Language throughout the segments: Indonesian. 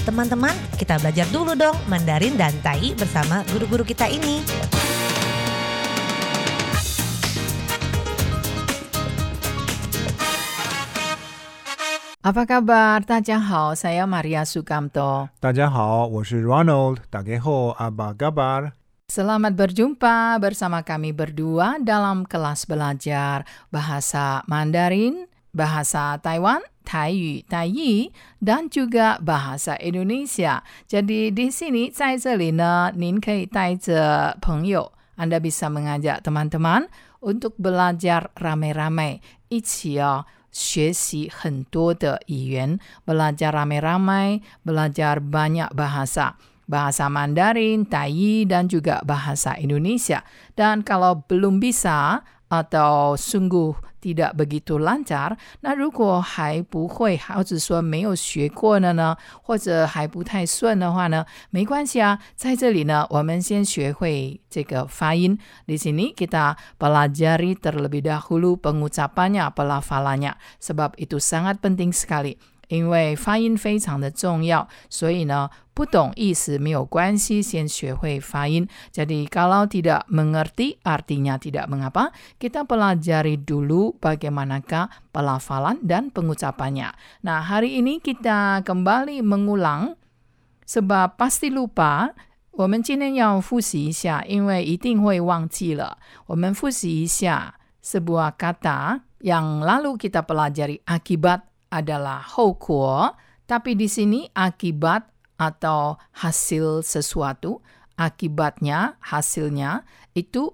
Teman-teman, kita belajar dulu dong Mandarin dan Tai bersama guru-guru kita ini. Apa kabar? Tajahau, saya Maria Sukamto. Tajahau, saya Ronald. Tageho, apa kabar? Selamat berjumpa bersama kami berdua dalam kelas belajar bahasa Mandarin, bahasa Taiwan, Taiyu, Taiyi, dan juga bahasa Indonesia. Jadi di sini, 在这里呢，您可以带着朋友，Anda bisa mengajak teman-teman untuk belajar rame-rame, 一起哦。学习很多的语言, belajar ramai-ramai, belajar banyak bahasa. Bahasa Mandarin, Tai, dan juga bahasa Indonesia. Dan kalau belum bisa atau sungguh tidak begitu lancar，那如果还不会，或者说没有学过的呢，或者还不太顺的话呢，没关系啊，在这里呢，我们先学会这个发音。Di sini kita pelajari terlebih dahulu pengucapannya, pelafalannya, sebab itu sangat penting sekali. 因为发音非常的重要，所以呢，不懂意思没有关系，先学会发音。Jadi kalau tidak mengerti artinya tidak mengapa, kita pelajari dulu bagaimanakah pelafalan dan pengucapannya. Nah, hari ini kita kembali mengulang sebab pasti lupa 我们今天要复习一下，因为一定会忘记了。我们复习一下 sebuah kata yang lalu kita pelajari akibat adalah hokuo, tapi di sini akibat atau hasil sesuatu, akibatnya, hasilnya itu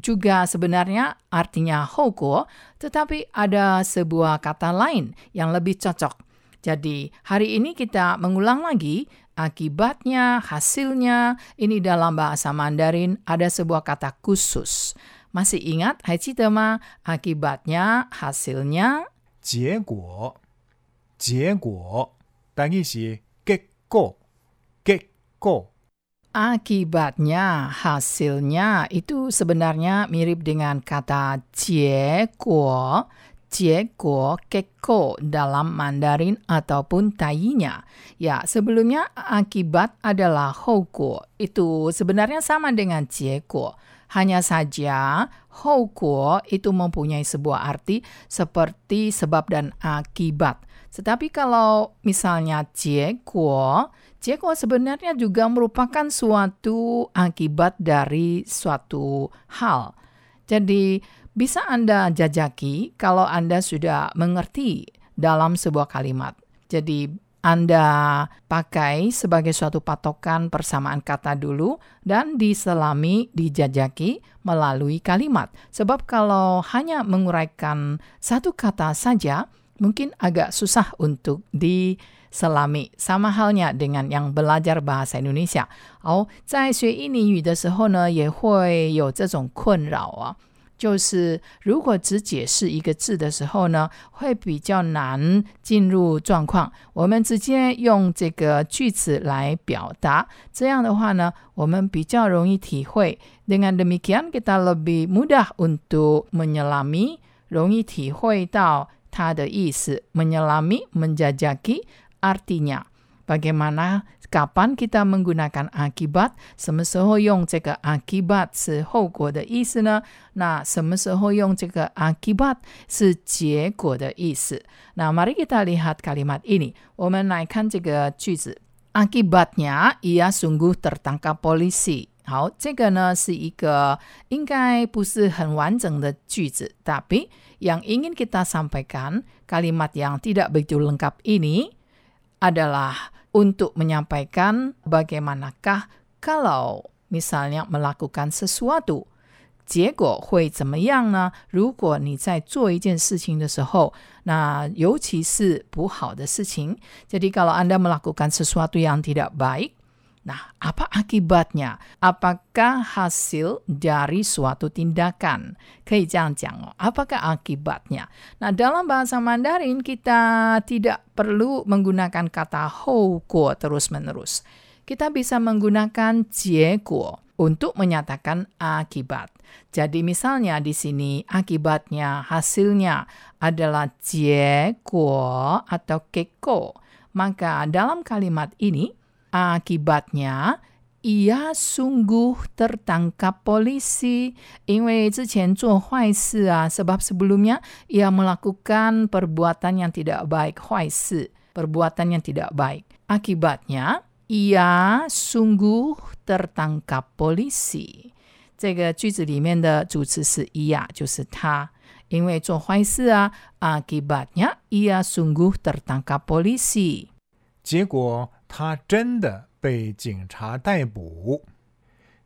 juga sebenarnya artinya houkuo, tetapi ada sebuah kata lain yang lebih cocok. Jadi, hari ini kita mengulang lagi akibatnya, hasilnya. Ini dalam bahasa Mandarin ada sebuah kata khusus. Masih ingat Hai Citema, akibatnya, hasilnya, 结果，结果，单义是结果，结果。 Akibatnya, hasilnya itu sebenarnya mirip dengan kata 结果, 结果, keko dalam Mandarin ataupun Taiyinya. Ya, sebelumnya akibat adalah 后果, itu sebenarnya sama dengan 结果. Hanya saja, houguo itu mempunyai sebuah arti seperti sebab dan akibat. Tetapi kalau misalnya jiekuo, jiekuo sebenarnya juga merupakan suatu akibat dari suatu hal. Jadi, bisa Anda jajaki kalau Anda sudah mengerti dalam sebuah kalimat. Jadi, Anda pakai sebagai suatu patokan persamaan kata dulu dan diselami, dijajaki melalui kalimat. Sebab kalau hanya menguraikan satu kata saja, mungkin agak susah untuk diselami. Sama halnya dengan yang belajar bahasa Indonesia. 哦，在学印尼语的时候呢，也会有这种困扰啊。 就是如果只解释一个字的时候呢，会比较难进入状况。我们直接用这个句子来表达，这样的话呢，我们比较容易体会。Dengan demikian kita lebih mudah untuk menyelami，容易体会到。它的意思 menyelami, menjajaki artinya bagaimana kapan kita menggunakan akibat 什么时候用这个 akibat 是后果的意思呢？那什么时候用这个 akibat 是结果的意思？那 mari kita lihat kalimat ini. 我们来看这个句子。Akibatnya ia sungguh tertangkap polisi. 好，这个呢是一个应该不是很完整的句子，tapi yang ingin kita sampaikan kalimat yang tidak begitu lengkap ini adalah untuk menyampaikan bagaimanakah kalau misalnya melakukan sesuatu. 结果会怎么样呢？如果你在做一件事情的时候，那尤其是不好的事情，jadi kalau anda melakukan sesuatu yang tidak baik, Nah, apa akibatnya? Apakah hasil dari suatu tindakan? Keijangjiang, apakah akibatnya? Nah, dalam bahasa Mandarin kita tidak perlu menggunakan kata hou terus-menerus. Kita bisa menggunakan jieguo untuk menyatakan akibat. Jadi misalnya di sini akibatnya, hasilnya adalah jieguo atau keko. Maka dalam kalimat ini akibatnya ia sungguh tertangkap polisi. 因为之前做坏事啊, sebab sebelumnya ia melakukan perbuatan yang tidak baik, 坏事, perbuatan yang tidak baik. Akibatnya ia sungguh tertangkap polisi. 这个句子里面的主词是 ia，就是他。因为做坏事啊，akibatnya ia sungguh tertangkap polisi。结果 他真的被警察逮捕。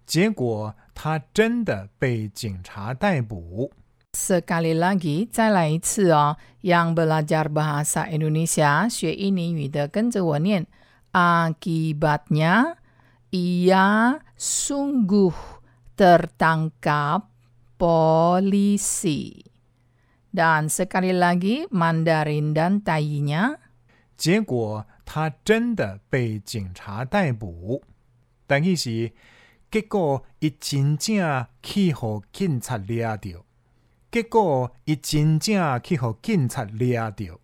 结果他真的被警察逮捕。 Sekali lagi, 再来一次哦。Yang belajar bahasa Indonesia 学印尼语的，跟着我念。Akibatnya, ia sungguh tertangkap polisi. Dan sekali lagi, Mandarin dan Taiyinya. 结果 他真的被警察逮捕。但意是，结果伊真正去互警察抓着。结果伊真正去互警察抓着。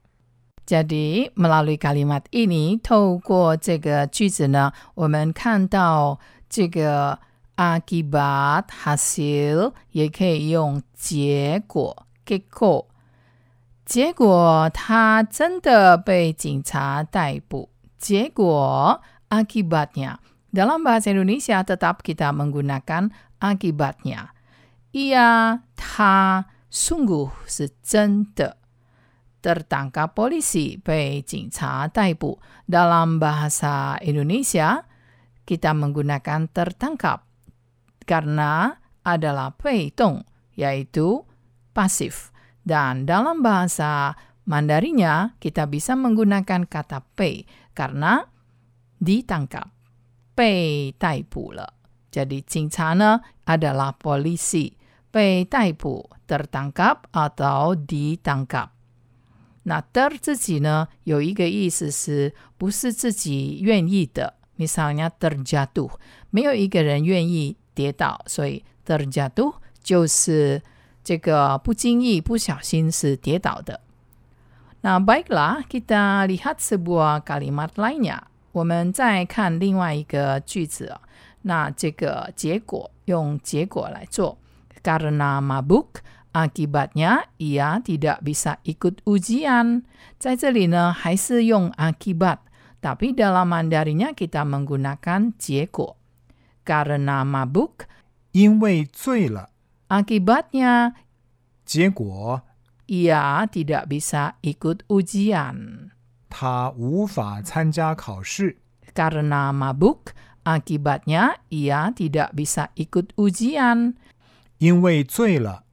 Jadi melalui kalimat ini, 透过这个句子呢，我们看到这个 akibat hasil 也可以用结果 keko。结果他真的被警察逮捕。结果 akibatnya dalam bahasa Indonesia tetap kita menggunakan akibatnya. Ia, 他 sungguh 是真的。tertangkap polisi, 被警察逮捕. Dalam bahasa Indonesia, kita menggunakan tertangkap karena adalah 被动, yaitu pasif. Dan dalam bahasa Mandarinya, kita bisa menggunakan kata 被 karena ditangkap. 被逮捕了. Jadi 警察呢 adalah polisi. 被逮捕 tertangkap atau ditangkap. 那 ter 自己呢，有一个意思是不是自己愿意的？misalnya terjatuh，没有一个人愿意跌倒，所以 terjatuh 就是 这个不经意、不小心是跌倒的。那 baiklah kita lihat sebuah kalimat lainnya，我们再看另外一个句子啊。那这个结果用结果来做，karena mabuk。Akibatnya ia tidak bisa ikut ujian. 在这里呢，还是用 akibat, tapi dalam Mandarinya kita menggunakan 结果。Karena mabuk, 因为醉了， akibatnya 结果 ia tidak bisa ikut ujian. 他无法参加考试。 Karena mabuk, akibatnya ia tidak bisa ikut ujian. 因为醉了，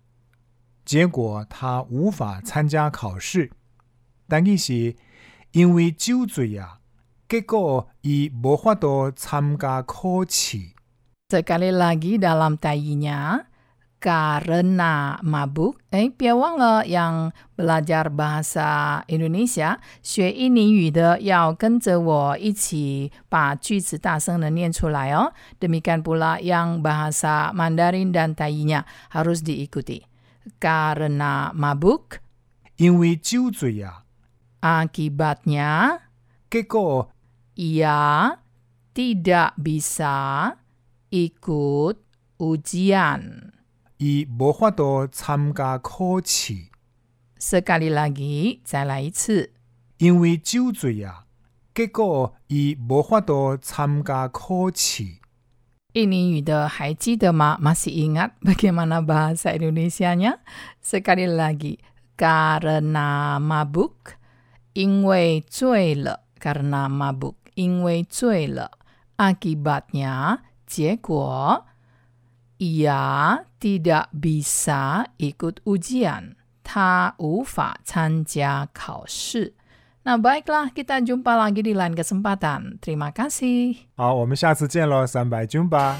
结果他无法参加考试。但伊是因为酒醉啊，结果伊无法度参加考试。 Sekali lagi dalam tayinya, karena mabuk. Eh, 别忘了 yang belajar bahasa Indonesia 学印尼语的要跟着我一起把句子大声的念出来哦。Demikian pula yang bahasa Mandarin dan tayinya harus diikuti. Karena mabuk, 因为酒醉啊， akibatnya 结果 ia tidak bisa ikut ujian. 伊无法度参加考试。 Sekali lagi, 再来一次。因为酒醉啊，结果伊无法度参加考试。印尼语的还记得吗？Masih ingat bagaimana bahasa Indonesianya? Sekali lagi, karena mabuk, 因为醉了。karena mabuk, 因为醉了。Akibatnya, 结果 ia tidak bisa ikut ujian. 他无法参加考试。那 baiklah, kita jumpa lagi di lain kesempatan. Terima kasih. 好，我们下次见喽，三百军吧。